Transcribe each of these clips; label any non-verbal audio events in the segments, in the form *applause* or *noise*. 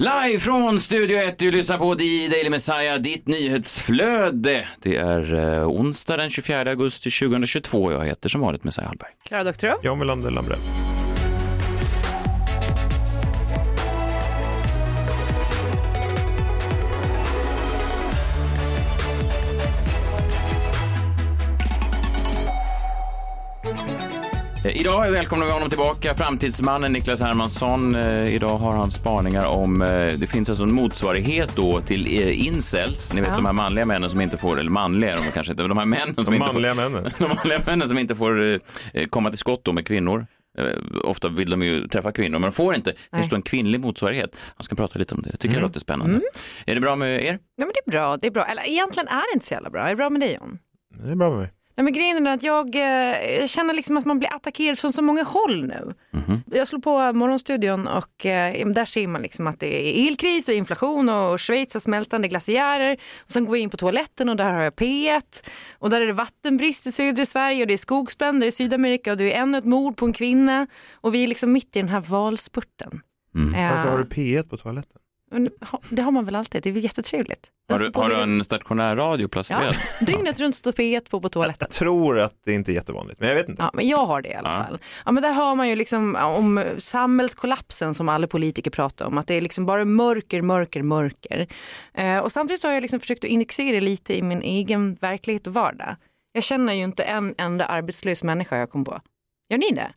Live från Studio 1, du lyssnar på The Daily Messiah, ditt nyhetsflöde. Det är eh, onsdag den 24 augusti 2022. Jag heter som vanligt Messiah Hallberg. Klara Doktorow. John Melander Lambrell. Idag välkomnar vi honom tillbaka, framtidsmannen Niklas Hermansson. Eh, idag har han spaningar om, eh, det finns alltså en motsvarighet då till eh, incels, ni vet de här manliga männen som inte får, eller manliga de kanske inte, men de här männen som De inte manliga får, männen. *laughs* de manliga männen som inte får eh, komma till skott då med kvinnor. Eh, Ofta vill de ju träffa kvinnor, men de får inte. Det finns då en kvinnlig motsvarighet. Han ska prata lite om det. Jag tycker det låter spännande. Är det bra med er? Nej, men det är bra, det är bra. Eller egentligen är det inte så jävla bra. Är det bra med dig John? Det är bra med mig. Nej, men grejen är att jag, eh, jag känner liksom att man blir attackerad från så många håll nu. Jag slår på morgonstudion och eh, där ser man liksom att det är elkris och inflation och Schweiz har smältande glaciärer. Och sen går vi in på toaletten och där har jag P1 och där är det vattenbrist i södra Sverige och det är skogsbränder i Sydamerika och det är ännu ett mord på en kvinna och vi är liksom mitt i den här valspurten. Eh, Varför har du P1 på toaletten? Det har man väl alltid, det är väl jättetrevligt. Har du, har du en stationär radio placerad? Ja, *laughs* dygnet runt står P1 på på toaletten. Jag tror att det inte är jättevanligt, men jag vet inte. Ja, men jag har det i alla Ja. fall. Ja, men där hör man ju liksom om samhällskollapsen som alla politiker pratar om. Att det är liksom bara mörker, mörker, mörker. Eh, och samtidigt så har jag liksom försökt att indexera lite i min egen verklighet och vardag. Jag känner ju inte en enda arbetslös människa jag kom på. Gör ni det?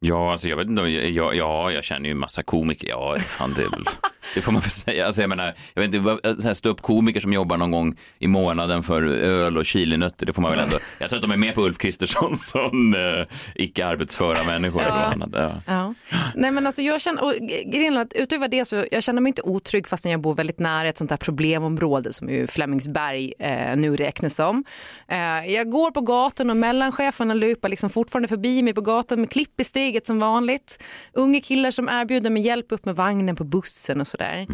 Ja, alltså jag vet inte, ja, ja, jag känner ju en massa komiker, ja, fan det är väl, det får man väl säga. Alltså jag menar, jag vet inte, så här ståuppkomiker som jobbar någon gång i månaden för öl och chilinötter, det får man väl ändå, *laughs* jag tror att de är mer på Ulf Kristersson *laughs* som eh, icke arbetsföra människor. eller vad annat. Ja. Ja. Nej men alltså jag känner, och grejen att utöver det så jag känner mig inte otrygg fastän jag bor väldigt nära ett sånt här problemområde som ju Flemingsberg eh, nu räknas som. Eh, jag går på gatan och mellancheferna löper liksom fortfarande förbi mig på gatan med klipp i steget som vanligt. Unga killar som erbjuder mig hjälp upp med vagnen på bussen och sådär.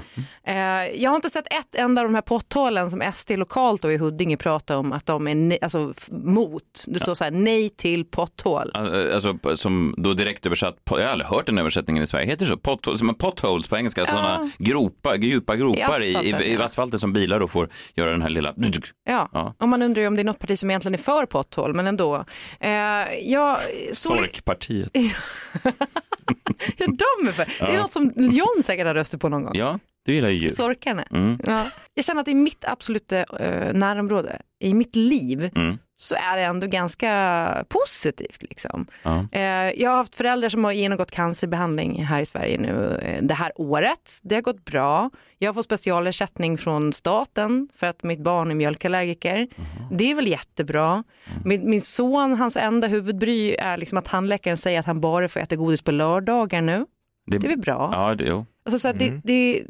Eh, jag har inte sett ett enda av de här potthålen som SD lokalt då i Huddinge pratar om att de är ne- alltså, mot. Det står så här nej till potthål. Alltså som då direkt översatt, jag har aldrig hört den översättningen i Sverige, heter det så? Pot, som potholes på engelska, sådana gropar, djupa gropar i, asfalten, i, i ja. asfalten som bilar då får göra den här lilla... Ja. Ja. och man undrar ju om det är något parti som egentligen är för potthål, men ändå. Eh, jag, Sorkpartiet. *laughs* *laughs* Ja, de är för. Det är något som John säkert har röstat på någon gång. Ja, du gillar ju djur. Sorkarna. Mm. Ja. Jag känner att i mitt absoluta eh, närområde, i mitt liv, Mm. Så är det ändå ganska positivt. Liksom. Ja. Eh, jag har haft föräldrar som har genomgått cancerbehandling här i Sverige nu eh, det här året. Det har gått bra. Jag får specialersättning från staten för att mitt barn är mjölkallergiker. Mhm. Det är väl jättebra. Mm. Min, min son, hans enda huvudbry är liksom att tandläkaren säger att han bara får äta godis på lördagar nu. Det är väl bra. Ja, det, jo. Alltså, så här, det, det,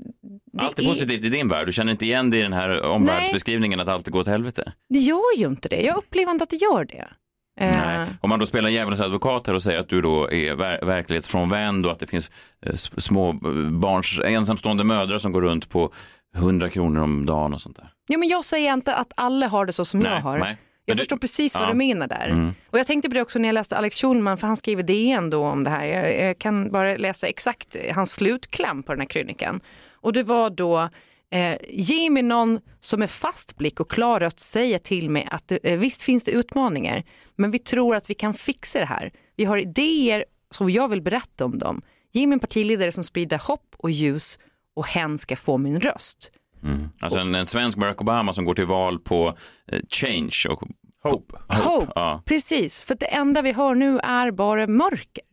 det, Allt är är- positivt i din värld. Du känner inte igen det i den här omvärldsbeskrivningen att allt går åt helvete? det gör ju inte det. Jag upplever inte att det gör det. Eh, Nej. Om man då spelar djävulens advokat här och säger att du då är ver- verklighetsfrånvänd och att det finns eh, små eh, barns ensamstående mödrar som går runt på 100 kronor om dagen och sånt där. Ja, men jag säger inte att alla har det så som jag Nej, har. nej. Jag Men förstår precis vad ja. du menar där. Mm. Och jag tänkte på det också när jag läste Alex Schulman, för han skriver DN då om det här. Jag, jag kan bara läsa exakt hans slutkläm på den här krönikan. Och det var då, eh, ge mig någon som med fast blick och klar röst säger till mig att det, eh, visst finns det utmaningar, men vi tror att vi kan fixa det här. Vi har idéer som jag vill berätta om dem. Ge mig en partiledare som sprider hopp och ljus och hen ska få min röst. Alltså en, en svensk Barack Obama som går till val på eh, change och hope. Hope, Ja. precis. För det enda vi har nu är bara mörker.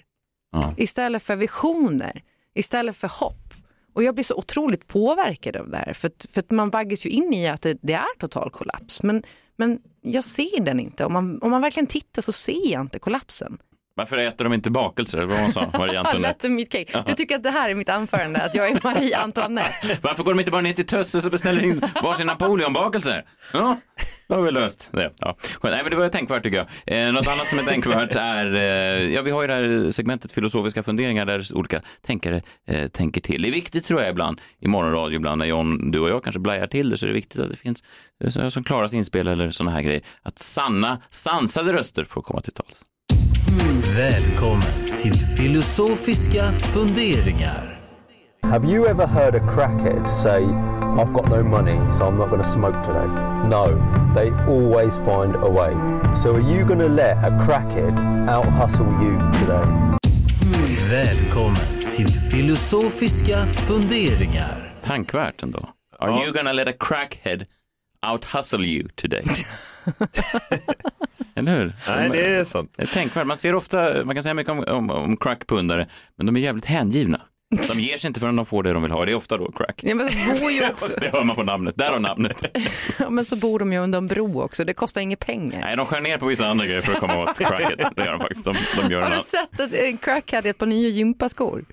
Ja. Istället för visioner, istället för hopp. Och jag blir så otroligt påverkad av det här. För, att- för att man vaggas ju in i att det, det är total kollaps. Men, men jag ser den inte. Om man, om man verkligen tittar så ser jag inte kollapsen. Varför äter de inte bakelser? Eller vad hon sa, Marie Antoinette. Cake. Du tycker att det här är mitt anförande, att jag är Marie Antoinette. *laughs* Varför går de inte bara ner till Tösses och beställer in varsin Napoleonbakelser? Ja. Då har vi löst det. Ja. Nej, men det var tänkvärt tycker jag. Eh, något annat som är tänkvärt är, eh, ja vi har ju det här segmentet filosofiska funderingar där olika tänkare eh, tänker till. Det är viktigt tror jag ibland i morgonradio, ibland när John, du och jag kanske blajar till det, så är det viktigt att det finns eh, som Klaras inspel eller sådana här grejer. Att sanna, sansade röster får komma till tals. Välkommen till filosofiska funderingar. Have you ever heard a crackhead say, I've got no money, so I'm not going to smoke today? No, they always find a way. So are you going to let a crackhead out hustle you today? Välkommen till filosofiska funderingar. Tankvärt ändå. Are you gonna let a crackhead out hustle you today? *laughs* Eller hur? Nej, det är sant. Tänkvärt. Man ser ofta, man kan säga mycket om, om, om crackpundare, men de är jävligt hängivna. De ger sig inte förrän de får det de vill ha. Det är ofta då crack. Ja, men så bor ju också, *laughs* Det hör man på namnet. Där har namnet. ja, men så bor de ju under en bro också. Det kostar inga pengar. Nej, de skär ner på vissa andra grejer för att komma åt cracket. Det gör de faktiskt. De, de gör Har du sett att en crack hade ett par nya gympaskor?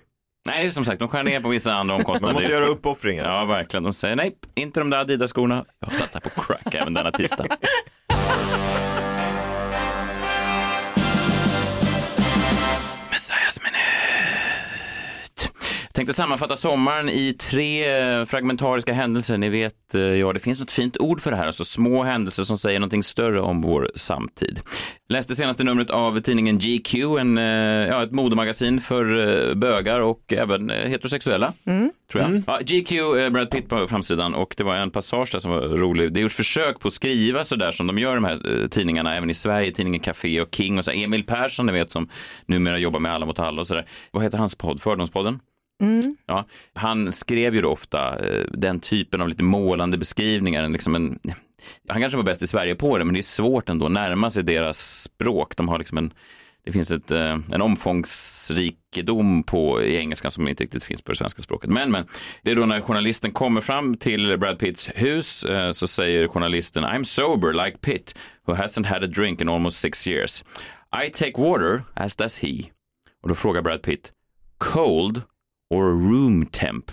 Nej, som sagt, de skär ner på vissa andra omkostnader. Man måste göra uppoffringar. Ja, verkligen. De säger nej, inte de där Adidas-skorna. Jag satsar på crack även denna tisdag. Tänkte sammanfatta sommaren i tre eh, fragmentariska händelser. Ni vet, eh, ja, det finns något fint ord för det här, alltså små händelser som säger någonting större om vår samtid. Läste senaste numret av tidningen GQ, en, eh, ja, ett modemagasin för bögar och även heterosexuella. Tror jag. Ja, GQ, Brad Pitt på framsidan och det var en passage där som var rolig. Det gjorts försök på att skriva så där som de gör de här tidningarna, även i Sverige, tidningen Café och King och så. Emil Persson, ni vet, som numera jobbar med Alla mot alla och sådär. Vad heter hans podd? Fördomspodden? Mm. Ja, han skrev ju då ofta eh, den typen av lite målande beskrivningar. Liksom en, han kanske var bäst i Sverige på det, men det är svårt ändå att närma sig deras språk. De har liksom en, det finns ett, eh, en omfångsrikedom på, i engelskan som inte riktigt finns på det svenska språket. Men, men det är då när journalisten kommer fram till Brad Pitts hus eh, så säger journalisten I'm sober like Pitt who hasn't had a drink in almost six years. I take water as does he. Och då frågar Brad Pitt cold or room temp?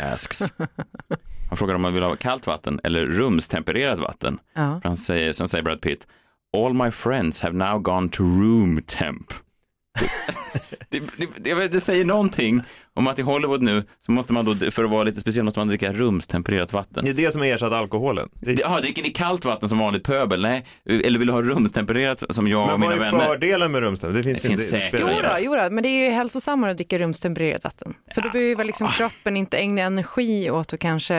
asks. *laughs* Han frågar om man vill ha kallt vatten eller rumstempererat vatten. Ja. Han säger, sen säger Brad Pitt, all my friends have now gone to room temp. Det, det, det, det, säger någonting om att i Hollywood nu så måste man då, för att vara lite speciell, måste man dricka rumstempererat vatten. Det är det som har ersatt alkoholen. Det är... Jaha, dricker ni kallt vatten som vanligt pöbel? Nej, eller vill du ha rumstempererat som jag och Men mina vad är vänner? fördelen med rumstemp? Det finns, Det finns inte, säkert. spelar Jo ingen då, roll. jo då, men det är ju hälsosammare att dricka rumstempererat vatten. För då behöver liksom kroppen inte ägna energi åt att kanske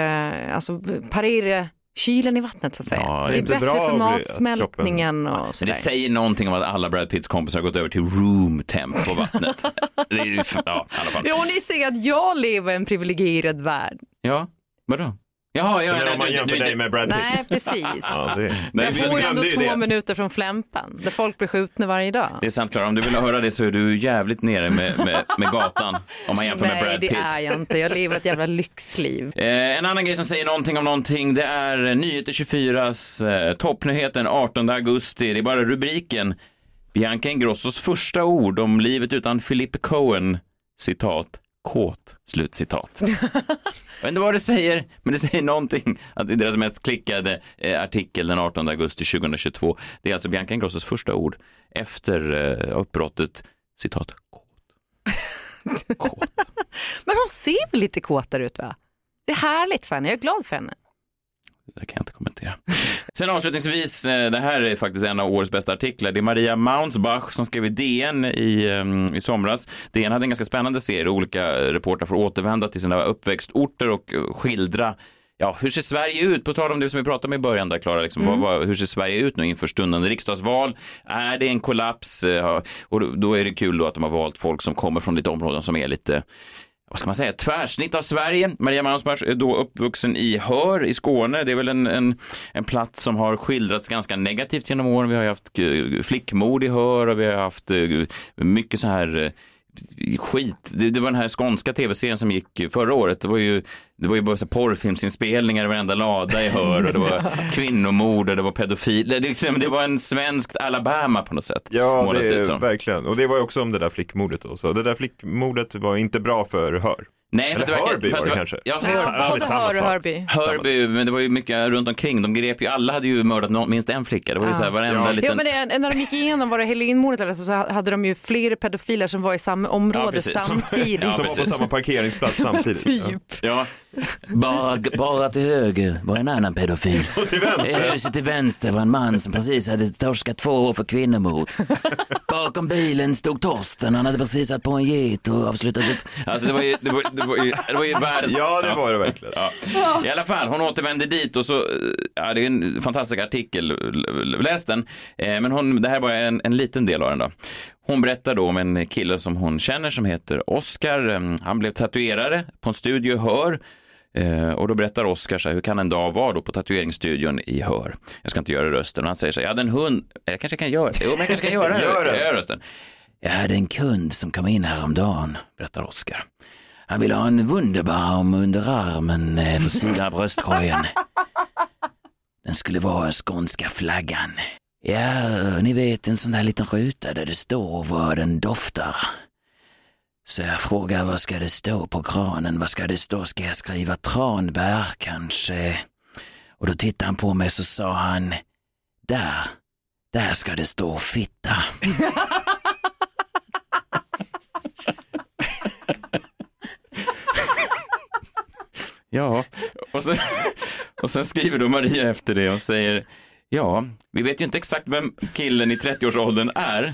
alltså, parera kylen i vattnet så att säga. Ja, det det är bättre för matsmältningen och sådär. det säger någonting om att alla Brad Pitts kompisar har gått över till room temp på vattnet. *laughs* det är ja, i alla fall. Jo, ni ser att jag lever i en privilegierad värld. Ja, vadå? Jaha, ja, Men nej, om man du- jämför du- dig med Brad Pitt. Nej, *laughs* precis. Ja, det... Nej, jag ju ändå två det. minuter från Flämpan, där folk blir skjutna varje dag. Det är sant Klara, om du vill höra det så är du jävligt nere med, med, med gatan om man jämför med Nej, Brad det Pitt. är jag inte. Jag lever ett jävla lyxliv. Eh, en annan grej som säger någonting om någonting, det är Nyheter 24s eh, toppnyheten 18 augusti. Det är bara rubriken. Bianca Ingrossos första ord om livet utan Philippe Cohen, citat, kåt, slutcitat. *laughs* Jag vet inte vad det säger, men det säger någonting att det är deras mest klickade eh, artikel den 18 augusti 2022. Det är alltså Bianca Ingrossos första ord efter eh, uppbrottet, citat, kåt. Kåt. *laughs* Men hon ser väl lite kåtare ut va? Det är härligt för henne, jag är glad för henne. Det kan jag inte kommentera. *laughs* Sen avslutningsvis, eh, det här är faktiskt en av årets bästa artiklar. Det är Maria Maunsbach som skrev i DN i, eh, i somras. DN hade en ganska spännande serie, olika reportrar får återvända till sina uppväxtorter och eh, skildra Ja, hur ser Sverige ut? På tal om det som vi pratade om i början där, Klara, liksom, vad, vad, hur ser Sverige ut nu inför stundande riksdagsval? Är det en kollaps? Eh, Ja, Och då, då är det kul då att de har valt folk som kommer från lite områden som är lite vad ska man säga, tvärsnitt av Sverige. Maria Mansbach är då uppvuxen i Hör i Skåne. Det är väl en, en, en plats som har skildrats ganska negativt genom åren. Vi har ju haft eh, flickmord i Hör och vi har haft eh, mycket så här eh, skit. Det, det var den här skånska tv-serien som gick förra året. Det var ju, det var ju bara så porrfilmsinspelningar i varenda lada i Hör och det var *laughs* kvinnomord och det var pedofil. Det, liksom, det var en svenskt Alabama på något sätt. Ja, det verkligen. Och det var ju också om det där flickmordet då. Så det där flickmordet var inte bra för Hör. Nej, Eller fast det verkar- Hörby fast var det kanske. Ja, Det är Både samma Hör och sak. Hörby. Hörby, men det var ju mycket runt omkring. De grep ju, alla hade ju mördat någon, minst en flicka. Det var ju så här varenda Ja. liten... Ja, men det, när de gick igenom var det Helenmordet eller så, så hade de ju fler pedofiler som var i samma område precis. samtidigt. Ja, *laughs* Som var på precis. samma parkeringsplats samtidigt. *laughs* Typ. Ja. Bara, bara till höger var en annan pedofil. *laughs* Och till I vänster. huset till vänster var en man som precis hade torskat två år för kvinnomord. Bakom bilen stod Torsten, han hade precis satt på en get och avslutat ett... Alltså det var ju, det var, det var ju, *laughs* det var ju världens... Ja, det var det verkligen. Ja. I alla fall, hon återvände dit och så, eh, ja det är en fantastisk artikel, läs den. Eh, Men hon, det här är bara en, en liten del av den då. Hon berättar då om en kille som hon känner som heter Oscar. Eh, Han blev tatuerare på en studio i Hör. Eh, och då berättar Oscar så här, hur kan en dag vara då på tatueringsstudion i Hör? Jag ska inte göra rösten. Och han säger så här, jag hade en hund, jag kanske kan göra det. Jo, men jag kanske kan göra *laughs* det. Jag gör rösten. Jag hade en kund som kom in häromdagen, berättar Oscar. Han ville ha en Wunderbaum under armen eh, på sidan av bröstkorgen. Den skulle vara skånska flaggan. Ja, ni vet en sån där liten ruta där det står vad den doftar. Så jag frågar vad ska det stå på kranen? Vad ska det stå? Ska jag skriva tranbär kanske? Och då tittade han på mig så sa han, där, där ska det stå fitta. *laughs* Ja, och sen, och sen skriver då Maria efter det och säger, ja, vi vet ju inte exakt vem killen i 30-årsåldern är.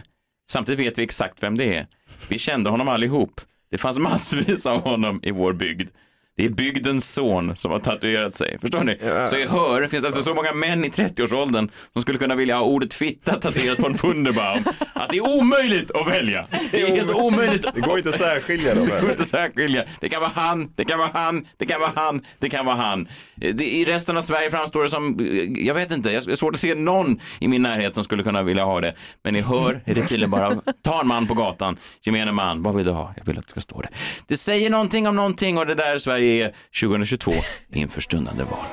Samtidigt vet vi exakt vem det är. Vi kände honom allihop. Det fanns massvis av honom i vår bygd. Det är bygdens son som har tatuerat sig. Förstår ni? Så i Hör finns alltså så många män i 30-årsåldern som skulle kunna vilja ha ordet fitta tatuerat på en Wunderbaum att det är omöjligt att välja. Det är helt omöjligt. Det går inte att särskilja dem. Det går inte att särskilja. Det kan vara han, det kan vara han, det kan vara han, det kan vara han. Det, I resten av Sverige framstår det som, jag vet inte, jag har svårt att se någon i min närhet som skulle kunna vilja ha det. Men ni hör, är det tydligen bara, ta en man på gatan, gemene man, vad vill du ha? Jag vill att det ska stå det. Det säger någonting om någonting och det där Sverige är 2022 *laughs* inför stundande val.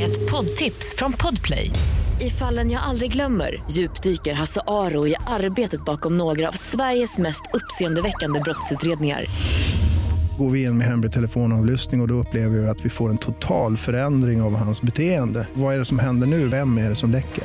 Ett poddtips från Podplay. I fallen jag aldrig glömmer djupdyker Hasse Aro i arbetet bakom några av Sveriges mest uppseendeväckande brottsutredningar. Går vi in med hemlig telefonavlyssning och, och då upplever vi att vi får en total förändring av hans beteende. Vad är det som händer nu? Vem är det som läcker?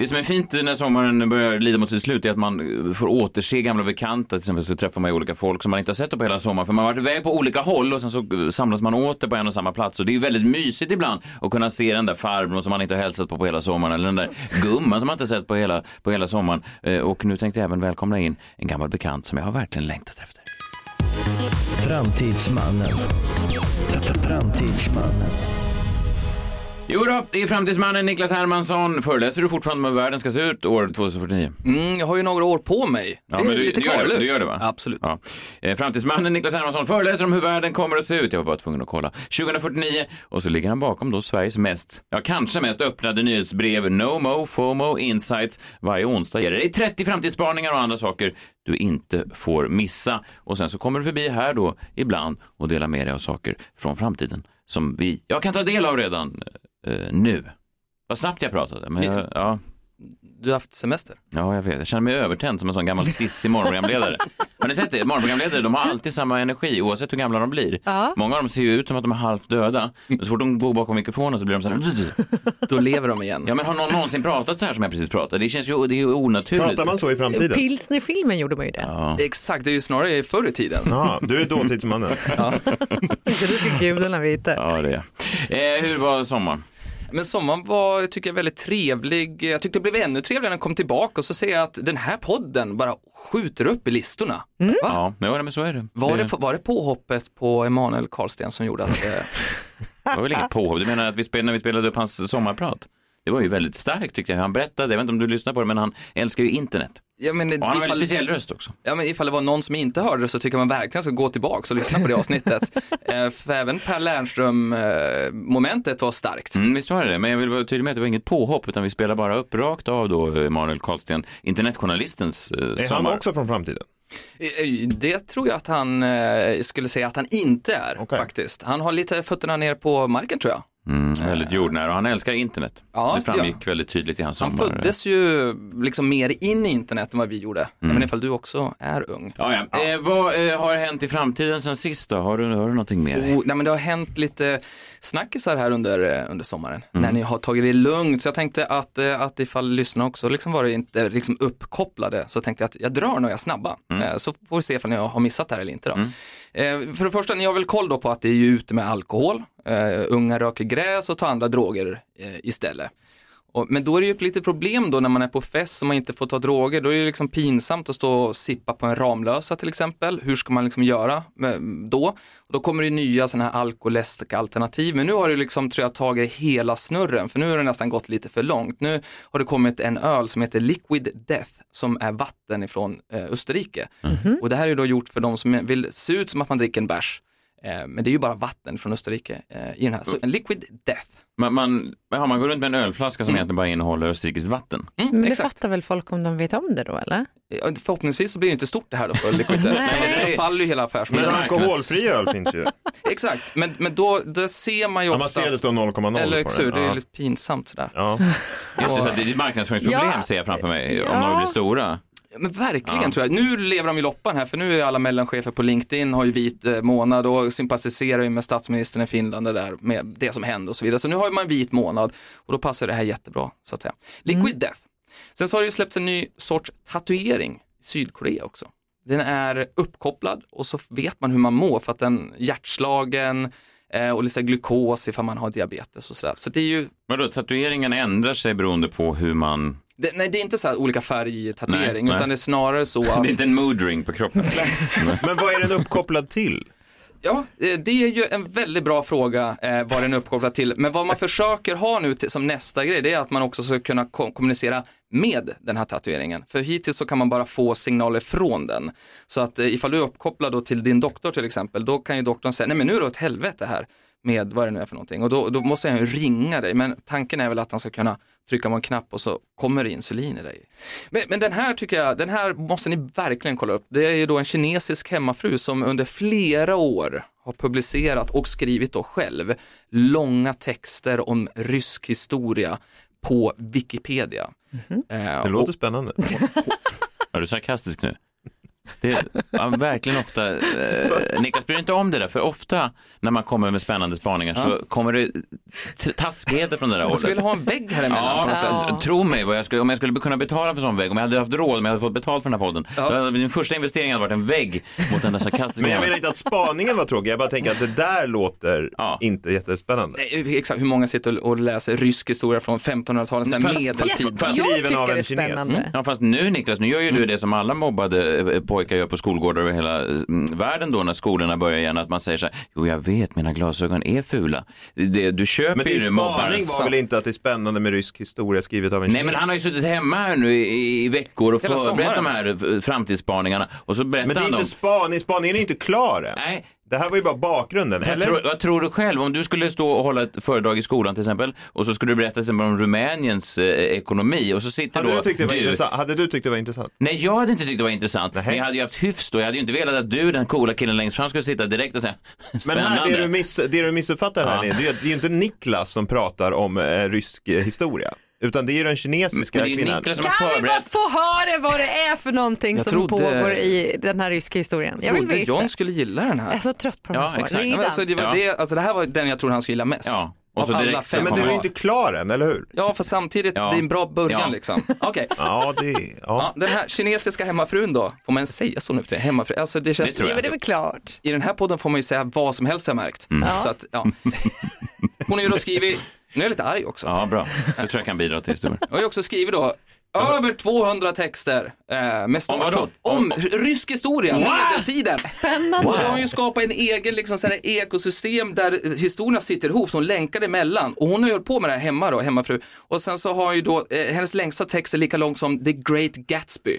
Det som är fint när sommaren börjar lida mot sitt slut är att man får återse gamla bekanta. Till exempel så träffar man ju olika folk som man inte har sett på hela sommaren. För man har varit iväg på olika håll och sen så samlas man åter på en och samma plats. Och det är ju väldigt mysigt ibland att kunna se den där farbrorn som man inte har hälsat på på hela sommaren. Eller den där gumman som man inte har sett på hela, på hela sommaren. Eh, och nu tänkte jag även välkomna in en gammal bekant som jag har verkligen längtat efter. Framtidsmannen. Framtidsmannen. Jo då, det är framtidsmannen Niklas Hermansson. Föreläser du fortfarande om hur världen ska se ut år 2049? Mm, jag har ju några år på mig. Ja, det är men du, lite du, kvar, gör, det, du gör det va? Absolut. Ja. Eh, Framtidsmannen Niklas Hermansson föreläser om hur världen kommer att se ut. Jag var bara tvungen att kolla. 2049 och så ligger han bakom då Sveriges mest, ja kanske mest öppnade nyhetsbrev NoMo, FOMO, Insights. Varje onsdag ger det dig 30 framtidsspaningar och andra saker du inte får missa. Och sen så kommer du förbi här då ibland och delar med dig av saker från framtiden som vi, jag kan ta del av redan eh, nu. Vad snabbt jag pratade, men jag, ja. Du har haft semester. Ja, jag vet. Jag känner mig övertänd som en sån gammal stissig morgonprogramledare. *laughs* Har ni sett det? Morgonprogramledare, de har alltid samma energi oavsett hur gamla de blir. Ja. Många av dem ser ju ut som att de är halvt döda. Men så fort de går bakom mikrofonen så blir de så här... *laughs* Då lever de igen. Ja, men har någon någonsin pratat så här som jag precis pratade? Det känns ju det är ju onaturligt. Pratar man så i framtiden? Pilsnerfilmen gjorde man ju det. Ja. Exakt, det är ju snarare förr i tiden. Ja, du är dåtidsmannen. Det ska gudarna veta. Ja, det är. Eh, hur var sommaren? Men sommaren var, tycker jag, väldigt trevlig. Jag tyckte det blev ännu trevligare när jag kom tillbaka och så ser jag att den här podden bara skjuter upp i listorna. Va? Ja, men så är det. Var, det det, var det påhoppet på Emanuel Karlsten som gjorde att... Eh, *laughs* var väl inget påhopp? Du menar att vi spelade, när vi spelade upp hans sommarprat? Det var ju väldigt starkt tyckte jag. Han berättade, jag vet inte om du lyssnar på det, men han älskar ju internet. Ja, men, Och han har en speciell röst också. Ja, men ifall det var någon som inte hörde det så tycker man verkligen ska gå tillbaka och lyssna på det *laughs* avsnittet. eh, för även Per Lernström-momentet var starkt. Mm, visst var det men jag vill vara tydlig med att det var inget påhopp, utan vi spelar bara upp rakt av då Emanuel Karlsten, internetjournalistens eh, Är han också från framtiden? Eh, Det tror jag att han eh, skulle säga att han inte är faktiskt. Han har lite fötterna ner på marken tror jag. Mm, väldigt jordnära och han älskar internet. Ja, det framgick väldigt tydligt i hans Han sommar. föddes ju liksom mer in i internet än vad vi gjorde. Mm. Även ifall du också är ung. Ja, ja. Eh, vad eh, har hänt i framtiden sen sist då? Har du, har du någonting mer? Oh, nej, men det har hänt lite snackisar här under, eh, under sommaren. Mm. När ni har tagit det lugnt. Så jag tänkte att, eh, att ifall lyssnarna också liksom var inte liksom uppkopplade så tänkte jag att jag drar några snabba. Mm. Eh, Så får vi se ifall ni har missat det här eller inte. Då. Eh, För det första, ni har väl koll då på att det är ju ute med alkohol. Eh, Unga röker gräs och tar andra droger eh, istället. Och, men då är det ju ett litet problem då när man är på fest och man inte får ta droger. Då är det liksom pinsamt att stå och sippa på en Ramlösa till exempel. Hur ska man liksom göra med, då? Och då kommer det nya sådana här alkoläska alternativ. Men nu har det liksom, tror jag, tagit hela snurren. För nu har det nästan gått lite för långt. Nu har det kommit en öl som heter Liquid Death som är vatten ifrån eh, Österrike. Och det här är då gjort för de som vill se ut som att man dricker en bärs. Eh, men det är ju bara vatten från Österrike eh, i den här. Så en Liquid Death. Man, man, ja, man går runt med en ölflaska som egentligen bara innehåller österrikiskt vatten. Men det exakt. fattar väl folk om de vet om det då eller? Förhoppningsvis så blir det inte stort det här då för Liquid Death. *laughs* Nej. Men då faller ju hela Men affärsmodellen. alkoholfri öl finns ju. *laughs* Exakt, men, men då, då ser man ju Ja, man ofta. ser det står 0,0 Eller hur, det är Ja. lite pinsamt sådär. Ja. Just det, så det är ett marknadsföringsproblem Ja. ser jag framför mig, om Ja. de blir stora. Men verkligen Ja. tror jag. Nu lever de i loppan här för nu är alla mellanchefer på LinkedIn har ju vit eh, månad och sympatiserar ju med statsministern i Finland och där med det som hände och så vidare. Så nu har man vit månad och då passar det här jättebra så att säga. Liquid Death. Sen så har det ju släppts en ny sorts tatuering i Sydkorea också. Den är uppkopplad och så vet man hur man mår för att den hjärtslagen eh, och lite glukos ifall man har diabetes och sådär. Så det är ju Vadå, tatueringen ändrar sig beroende på hur man... det, nej, det är inte så här olika färg i tatuering, Nej, utan nej. det är snarare så att... *laughs* Det är inte en moodring på kroppen. *laughs* Men vad är den uppkopplad till? Ja, eh, det är ju en väldigt bra fråga eh, vad den är uppkopplad till. Men vad man *laughs* försöker ha nu till, som nästa grej, det är att man också ska kunna ko- kommunicera med den här tatueringen. För hittills så kan man bara få signaler från den. Så att eh, ifall du är uppkopplad då till din doktor till exempel, då kan ju doktorn säga, nej men nu är det ett helvete här med vad det nu är för någonting. Och då, då måste jag ju ringa dig, men tanken är väl att han ska kunna trycka på en knapp och så kommer det insulin i dig. Men, men den här tycker jag, den här måste ni verkligen kolla upp. Det är ju då en kinesisk hemmafru som under flera år har publicerat och skrivit då själv långa texter om rysk historia på Wikipedia. Eh, Det och- låter spännande. *laughs* Är du sarkastisk nu? Det är ja, verkligen ofta, eh, Niklas bryr inte om det där, för ofta när man kommer med spännande spaningar så kommer det taskigheter från det där Jag skulle hållet. ha en vägg här emellan på något sätt. Ja, tro mig, vad jag skulle, om jag skulle kunna betala för en sån vägg, om jag hade haft råd, om jag hade fått betalt för den här podden, då hade min första investering hade varit en vägg mot den där sarkastiska Men jag menar inte att spaningen var tråkig, jag bara tänker att det där låter inte jättespännande. Nej, Exakt, hur många sitter och läser rysk historia från 1500-talet, sen Fast- medeltid. Fast- Skriven av en kines. Ja, fast nu Niklas, nu gör ju du det som alla mobbade eh, pojkar gör på skolgårdar över hela mm, världen då när skolorna börjar igen, att man säger så här, jo jag vet, mina glasögon är fula. Det, du köper Men ju din spaning var väl inte att det är spännande med rysk historia skrivet av en Nej men han har ju suttit hemma här nu i, i veckor och förberett de här eh, framtidsspaningarna och så berättar Men det är inte spaning, spaningen är inte klar än. Nej. Det här var ju bara bakgrunden, eller? tror, vad tror du själv, om du skulle stå och hålla ett föredrag i skolan till exempel och så skulle du berätta till exempel om Rumäniens eh, ekonomi och så sitter Hade då du, tyckt det var intressant? hade du tyckt det var intressant? Nej, jag hade inte tyckt det var intressant. Men jag hade ju haft hyfs då. Jag hade ju inte velat att du, den coola killen längst fram, skulle sitta direkt och säga *laughs* Men spännande. här, det, du miss, det du missuppfattar här, Ja. är, det är ju- inte Niklas som pratar om eh, rysk historia. Utan det är ju den kinesiska Men det är ju kvinnan. Niklas som Kan vi bara få höra vad det är för någonting Jag som trodde- pågår i den här ryska historien? Jag vill trodde veta. John skulle gilla den här. Jag är så trött på de här Ja, exakt. Men alltså, det, var Ja. det, alltså, det här var den jag tror han skulle gilla mest. Ja, och så Av direkt sen fem. Men du är ju inte klar än, eller hur? Ja, för samtidigt, Ja. det är en bra början Ja. liksom. Okej. *laughs* Ja, det ja. Ja, den här kinesiska hemmafrun då, får man säga så nu för? Hemmafru, alltså det känns... Det tror jag. Ja, men det är väl klart. I den här podden får man ju säga vad som helst har jag märkt. Mm. Så att, ja. *laughs* Hon har ju då skrivit, nu är jag lite arg också. Ja, bra. Det tror jag kan bidra till historien. Jag har ju också skrivit då, Över 200 texter eh, med start Om vadå? om, rysk historia, Wow! medeltiden. Spännande. Och då har ju skapat en egen liksom, så här, ekosystem där historierna sitter ihop, hon länkar emellan. Och hon har ju hållit på med det här hemma då, hemmafru. Och sen så har ju då, eh, hennes längsta text är lika lång som The Great Gatsby.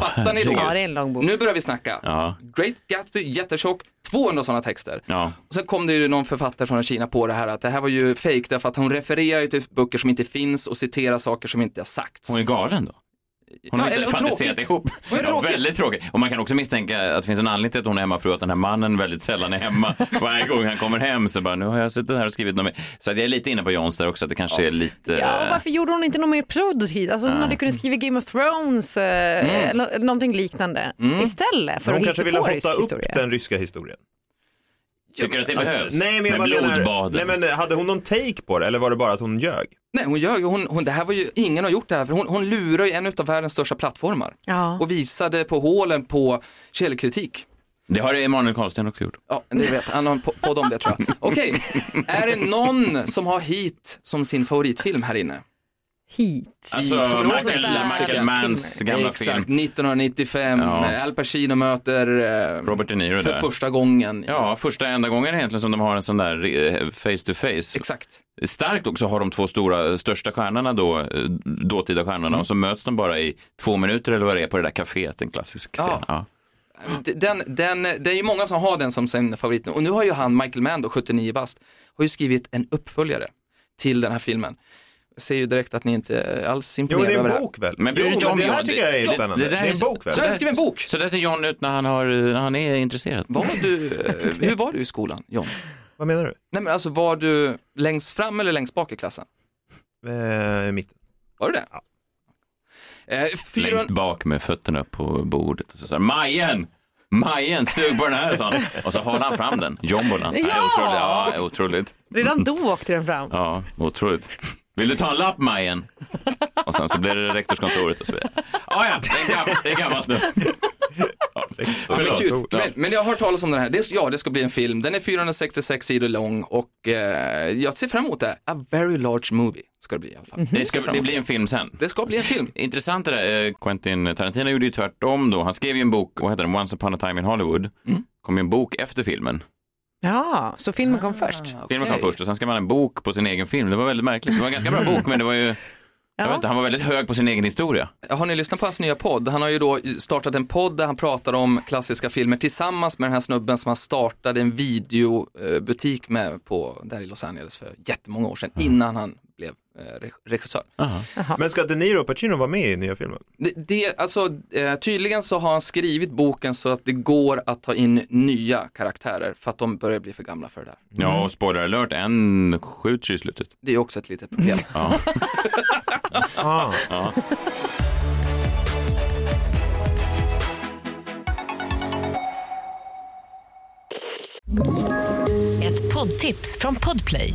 Fattar ni då? Ja, det är en lång bok. Nu börjar vi snacka. Ja. Great Gatsby, jättetjock, 200 sådana texter. Ja. Och sen kom det ju någon författare från Kina på det här att det här var ju fake därför att hon refererar till böcker som inte finns och citerar saker som inte har sagts. Hon är galen då? Hon Ja, har eller- inte fantiserat ihop. Ja, väldigt tråkigt. Och man kan också misstänka att det finns en anledning till att hon är hemmafru, att den här mannen väldigt sällan är hemma. *laughs* Varje gång han kommer hem så bara, nu har jag suttit här och skrivit något mer. Så att jag är lite inne på Johns där också, att det kanske är lite... Ja, varför gjorde hon inte något mer produktivt? Alltså, hon Ja. hade kunnat skriva Game of Thrones eh, Mm. eller någonting liknande Mm. istället för Hon att kanske hitta ville på rysk hotta upp historia. den ryska historien. Tycker du att det Alltså, behövs? nej, men jag Med bara menar, blodbaden? nej, men hade hon någon take på det eller var det bara att hon ljög? Nej, hon ljög. Hon, hon, det här var ju, ingen har gjort det här, för hon, hon lurar ju en av världens största plattformar. Ja. Och visade på hålen på källkritik. Det har Emanuel Karlsten också gjort. Ja, det vet han har en po- podd om det tror jag. Okej, är det någon som har Heat som sin favoritfilm här inne? Heat. Alltså, Michael? Michael Manns gamla Exakt, film. 1995, Ja. Al Pacino möter eh, Robert De Niro för där. första gången. Ja, första enda gången egentligen som de har en sån där eh, face to face. Exakt. Starkt också har de två stora, största stjärnorna då, eh, dåtida stjärnorna, Mm. och så möts de bara i två minuter eller vad det är på det där kaféet, en klassisk Ja. scen. Ja. Den, den, det är ju många som har den som sin favorit nu. Och nu har ju han, Michael Mann, då, 79 bast, har ju skrivit en uppföljare till den här filmen. Ser ju direkt att ni inte är alls Jo, imponerade det är över en det här. bok väl? Men jo, inte om det här John. tycker jag är Det- spännande. det Det, där är är en bok väl? Så jag skrev en bok. Så där ser John ut när han, har, när han är intresserad. Var *laughs* du, eh, hur var du i skolan, John? Vad menar du? Nej men alltså var du längst fram eller längst bak i klassen? Eh, mitten. Var du det? Ja. Eh, fyra... Längst bak med fötterna på bordet. Och så säger Majen! Majen, sug på den här, sa han. Och så har han fram den, jombolan. Ja! Ja, otroligt. Ja, otroligt. Redan då åkte den fram. Ja, otroligt. Vill du ta en lapp, Majen? Och sen så blir det rektorskontoret och så vidare. Ah, ja, det är gammalt, det är gammalt nu. Ja, Men, förlåt. kul. Men, men jag har hört talas om den här. Det, ja, det ska bli en film. Den är 466 sidor lång och eh, jag ser fram emot det. A very large movie ska det bli i alla fall. Det ska det blir en film sen. Det ska bli en film. Intressant det där, eh, Quentin Tarantino gjorde ju tvärtom då. Han skrev ju en bok, vad heter den, Once upon a time in Hollywood. Mm. kom ju en bok efter filmen. Ja, så filmen kom först. Filmen kom först och sen skrev man en bok på sin egen film. Det var väldigt märkligt. Det var en ganska bra bok men det var ju, jag vet inte, han var väldigt hög på sin egen historia. Har ni lyssnat på hans nya podd? Han har ju då startat en podd där han pratar om klassiska filmer tillsammans med den här snubben som han startade en videobutik med på, där i Los Angeles för jättemånga år sedan innan han eh, re- regissör. Men ska De Niro och Pacino vara med i nya filmen? Det, det, alltså, eh, tydligen så har han skrivit boken så att det går att ta in nya karaktärer för att de börjar bli för gamla för det där. Ja, och spoiler alert, en skjuts ju i slutet. Det är också ett litet problem. Ja. *laughs* Ah. Ja. Ett poddtips från Podplay.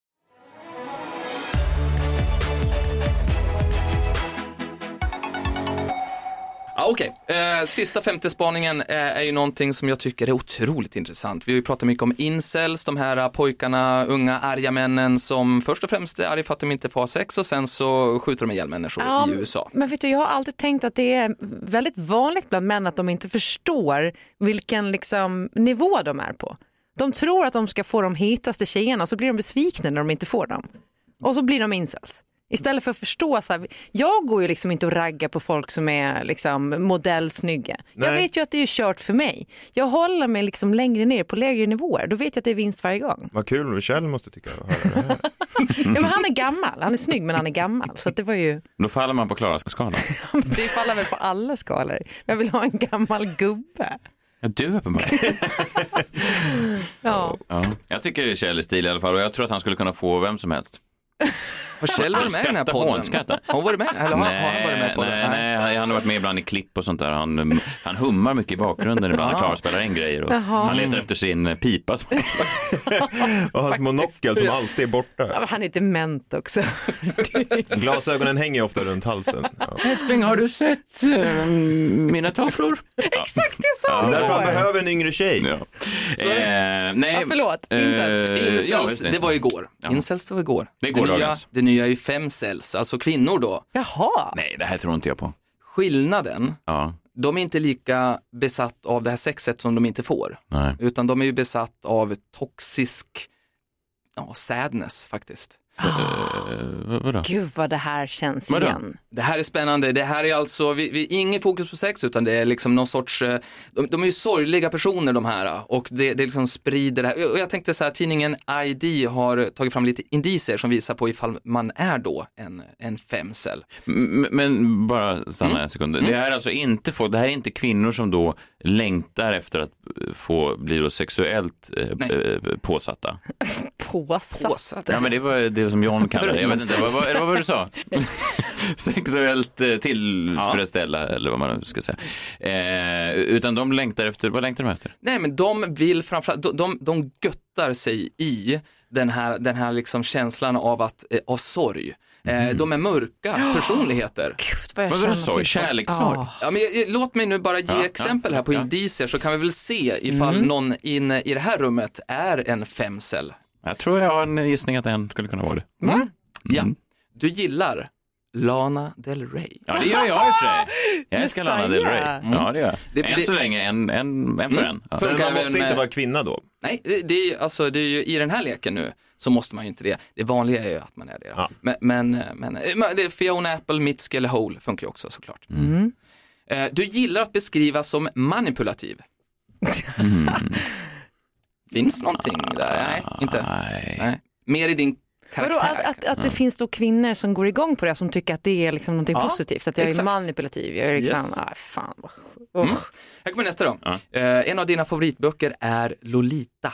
Ja, Okej, eh, sista femte spaningen eh, är ju någonting som jag tycker är otroligt intressant. Vi har ju pratat mycket om incels, de här pojkarna, unga arga männen som först och främst är arga för att de inte får sex och sen så skjuter de ihjäl människor Ja, i USA. Men vet du, jag har alltid tänkt att det är väldigt vanligt bland män att de inte förstår vilken liksom, nivå de är på. De tror att de ska få de hetaste tjejerna och så blir de besvikna när de inte får dem. Och så blir de incels. Istället för att förstå, så här, jag går ju liksom inte och raggar på folk som är liksom modellsnygga. Jag Nej. vet ju att det är kört för mig. Jag håller mig liksom längre ner på lägre nivåer. Då vet jag att det är vinst varje gång. Vad kul, Kjell måste tycka att höra det här. *laughs* Ja, men han är gammal, han är snygg men han är gammal. Så att det var ju, Då faller man på Klara-skalan. *laughs* det faller väl på alla skalor. Jag vill ha en gammal gubbe. Ja, du uppenbarligen. *laughs* Ja. Ja. Jag tycker Kjell är stilig i alla fall och jag tror att han skulle kunna få vem som helst. Har Kjell varit med i den här Skrattar podden? hånskrattar. Har hon varit med? Eller har, har han varit med i podden? Nej, nej, han har varit med ibland i klipp och sånt där. Han, han hummar mycket i bakgrunden ibland. Han klarar att spela in grejer. Och Jaha. han letar efter sin pipa. *laughs* Och hans monokel som alltid är borta. Ja, han är dement också. *laughs* Glasögonen hänger ofta runt halsen. Ja. Älskling, har du sett eh, mina tofflor? *laughs* Exakt det jag sa Det är därför han behöver en yngre tjej. Ja. Eh, nej. Ja, förlåt. Eh, Incels. ja, Incels, det var igår. Ja. Incels, det var igår. Det går nya, dagens. det nya är ju femcells, alltså kvinnor då. Jaha. Nej, det här tror inte jag på. Skillnaden, Ja, de är inte lika besatt av det här sexet som de inte får. nej. Utan de är ju besatt av toxisk ja, sadness faktiskt. Vadå? Gud vad det här känns Vadå? igen. Det här är spännande. Det här är alltså, vi, vi, ingen fokus på sex utan det är liksom någon sorts, eh, de, de är ju sorgliga personer de här och det, det liksom sprider det här. Och jag tänkte så här, tidningen ID har tagit fram lite indicier som visar på ifall man är då en, en femcell. M- Men bara stanna Mm. en sekund. Det här är alltså inte folk, det här är inte kvinnor som då längtar efter att eh, få bli då sexuellt eh, Nej. eh, påsatta. *laughs* Påsatt. Påsatt. Ja men det var det som John *laughs* kallade det. Jag vet inte, vad, vad, vad var det du sa? *laughs* Sexuellt eh, tillfredsställa eller vad man ska säga. Eh, utan de längtar efter, vad längtar de efter? Nej men de vill framförallt, de, de, de göttar sig i den här, den här liksom känslan av, att, eh, av sorg. Eh, de är mörka personligheter. Gud vad jag till folk. Kärlekssorg? Ja. Ja, men, låt mig nu bara ge Ja, exempel här på ja, indicier så kan vi väl se ifall någon inne i det här rummet är en femcell. Jag tror jag har en gissning att en skulle kunna vara det. Va? Ja, du gillar Lana Del Rey. Ja det gör jag i och för sig. Jag *laughs* älskar Lana Del Rey. Messiah. Ja det gör jag. Det- Än det- så länge en, en, en för Mm. en. Ja. Men man måste inte med- vara kvinna då. Nej, det, det är ju, alltså, det är ju, i den här leken nu så måste man ju inte det. Det vanliga är ju att man är det. Ja. Men, men, men men det är Fiona Apple, Mitski eller Hole funkar ju också såklart. Mm. Eh, Du gillar att beskrivas som manipulativ. Finns någonting där? Nej, inte. Nej. Mer i din Vadå, karaktär. att, att, att det finns då kvinnor som går igång på det, som tycker att det är liksom någonting Ja, positivt, att jag exakt. är manipulativ, jag är liksom, Yes. ah, fan vad usch. Mm. Här kommer nästa då. Eh, en av dina favoritböcker är Lolita.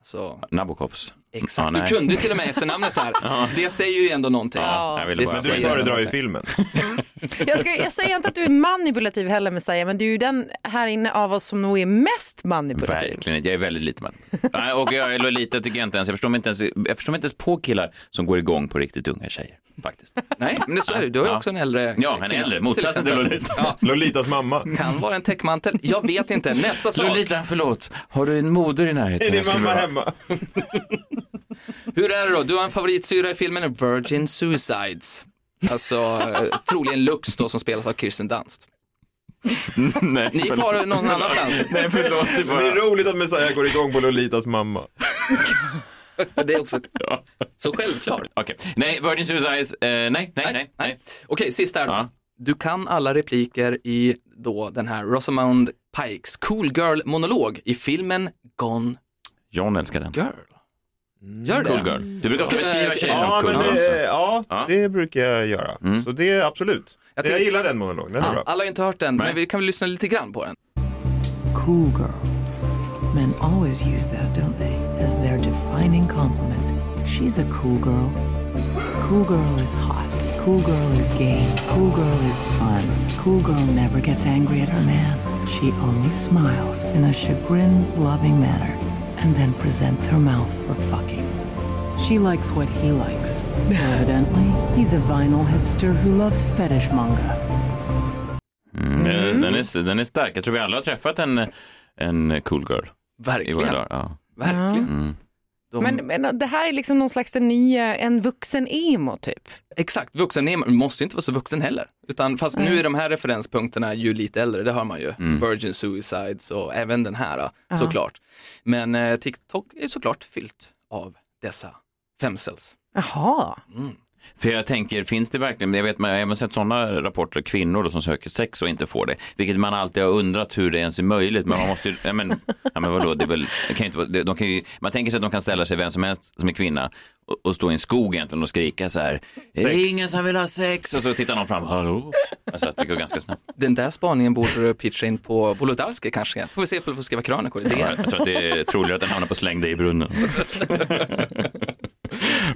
Alltså, Nabokovs. Exakt. Ja, du kunde till och med efternamnet här. *laughs* Det säger ju ändå någonting. Ja, jag ville Det bara Men säger du föredrar ju filmen. *laughs* Jag, ska, jag säger inte att du är manipulativ heller Messiah, men du är ju den här inne av oss som nog är mest manipulativ. Verkligen. Jag är väldigt lite man. Nej, Och jag är Lolita tycker jag inte ens. Jag förstår mig inte ens, jag förstår mig inte ens på killar som går igång på riktigt unga tjejer. Faktiskt. Nej, men det så är det. Du har ju Ja. också en äldre Ja, en äldre. Motsatsen till. Lolita. Ja, Lolitas mamma. kan vara en täckmantel. Jag vet inte. Nästa sak. Lolita, förlåt. Har du en moder i närheten? Är din mamma hemma? Hur är det då? Du har en favoritsyra i filmen Virgin Suicides. Alltså eh, troligen Lux då som spelas av Kirsten Dunst. Nej, Ni tar någon annanstans. Nej, förlåt. Det är Det är bara... roligt att Messiah går igång på Lolitas mamma. *laughs* Det är också *laughs* så självklart. Okej. Nej, Virgin Suicides. Eh, nej, nej, nej, nej. Okej, sista här då. Ja. Du kan alla repliker i då den här Rosamund Pikes Cool Girl-monolog i filmen Gone John älskar den. Girl. Gör det? Cool girl. Du brukar ofta beskriva tjejer Ja, som men cool det, girls. ja, Ja. det brukar jag göra. Mm. Så det är absolut. Jag Jag, tycker- gillar den monologen, den är Ja, bra. alla har ju inte hört den, Nej. men vi kan väl lyssna lite grann på den. Cool girl. Men always use that, don't they, as their defining compliment. She's a cool girl. Cool girl is hot. Cool girl is game. Cool girl is fun. Cool girl never gets angry at her man. She only smiles in a chagrin loving manner and then presents her mouth for fucking. She likes what he likes. *laughs* Evidently, he's a vinyl hipster who loves fetish manga. Mm. eh, Den, är, den är stark. Jag tror vi alla har träffat en, en cool girl i våra Verkligen. dagar. Ja. Verkligen. Mm. De, Men, men det här är liksom någon slags den nya, en vuxen emo typ. Exakt, vuxen man måste inte vara så vuxen heller. Utan fast nu är de här referenspunkterna ju lite äldre, det har man ju. Virgin Suicides och även den här såklart. Men eh, TikTok är såklart fyllt av dessa femcells. Jaha. För jag tänker, finns det verkligen, jag vet man jag har även sett sådana rapporter, kvinnor då, som söker sex och inte får det, vilket man alltid har undrat hur det ens är möjligt, men man måste ju, ja men, ja, men vadå, det är väl, det kan ju inte de kan ju, man tänker sig att de kan ställa sig vem som helst som är kvinna och, och stå i en skog egentligen och skrika så här, det är ingen som vill ha sex, och så tittar någon fram, hallå, alltså att det går ganska snabbt. Den där spaningen borde du pitcha in på Wolodarski kanske. Får vi se om vi får skriva krönikor i Ja, det. jag tror att det är troligare att den hamnar på släng dig i brunnen. *laughs*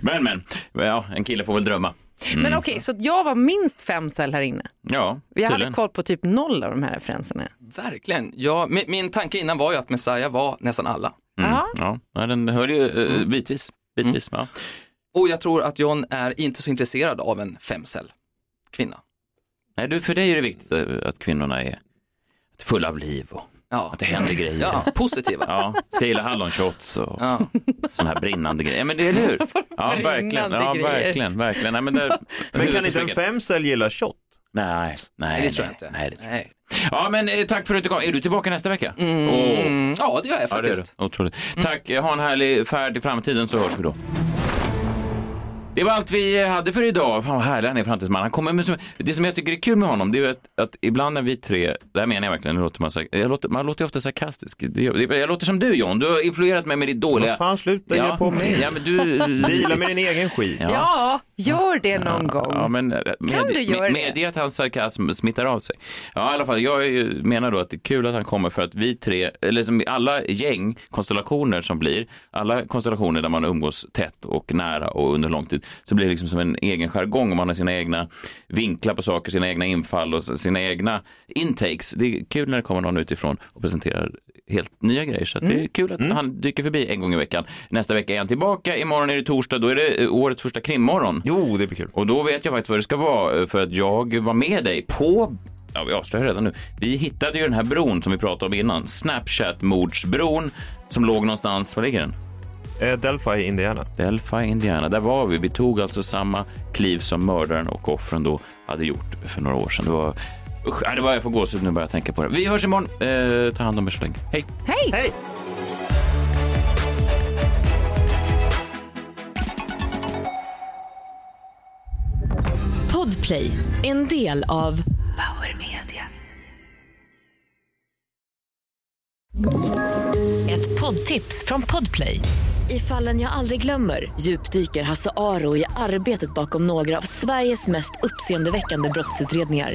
men, men, Ja, en kille får väl drömma. Mm. Men okej, så jag var minst fem cell här inne. Ja, Jag hade koll på typ noll av de här referenserna. Verkligen. Ja, min, min tanke innan var ju att Messiah var nästan alla. Mm. Ja, ja, den hör ju uh, bitvis. bitvis ja. Och jag tror att John är inte så intresserad av en femcell kvinna. Nej, du, för dig är det viktigt eh, att kvinnorna är fulla av liv och Ja. att det händer grejer. Ja, positiva. Ja, ska gilla hallonshots och sådana här brinnande grejer. Ja, men det, eller hur? *laughs* Ja, verkligen. Ja, verkligen, verkligen. Nej, men det, Men kan inte en femcell gilla shot? Nej, nej, det tror jag inte. Nej, det tror jag inte. Ja, men eh, tack för att du kom. Är du tillbaka nästa vecka? Mm, Åh. ja, det gör jag Ja, det är faktiskt. du. Otroligt. Tack, ha en härlig färd i framtiden så hörs vi då. Det var allt vi hade för idag. Fan vad härlig han är, framtidsman. Han kommer med så... Det som jag tycker är kul med honom, det är att, att ibland när vi tre, det här menar jag verkligen, nu låter man, jag låter, man låter ju ofta sarkastisk. Det, jag, jag låter som du John, du har influerat mig med ditt dåliga... Vad fan, sluta ge på mig. Ja, men du... Deala med din egen skit. Ja, gör det någon gång. Ja, men, eh, med, du göra det? med, Medge att hans sarkasm smittar av sig. Ja, i alla fall, jag ju- menar då att det är kul att han kommer för att vi tre, eller som alla gäng, konstellationer som blir, alla konstellationer där man umgås tätt och nära och under lång tid, så blir det liksom som en egen jargong och man har sina egna vinklar på saker, sina egna infall och sina egna intakes. Det är kul när det kommer någon utifrån och presenterar helt nya grejer. Så att det är Mm. kul att han dyker förbi en gång i veckan. Nästa vecka är han tillbaka, imorgon är det torsdag, då är det eh, årets första krimmorgon. Jo, det blir kul. Och då vet jag faktiskt vad det ska vara, eh, för att jag var med dig på Ja, vi avslöjar redan nu. Vi hittade ju den här bron som vi pratade om innan. Snapchat-mordsbron som låg någonstans, var ligger den? Eh, Delphi, Indiana. Delphi, Indiana. Där var vi. Vi tog alltså samma kliv som mördaren och offren då hade gjort för några år sedan. Det var, usch, nej, det var jag får gåshud nu bara jag tänker på det. Vi hörs imorgon. Eh, ta hand om er så länge. Hej! Hej! Hej! Podplay, en del av Power Media. Ett poddtips från Podplay. I fallen jag aldrig glömmer djupdyker Hasse Aro i arbetet bakom några av Sveriges mest uppseendeväckande brottsutredningar.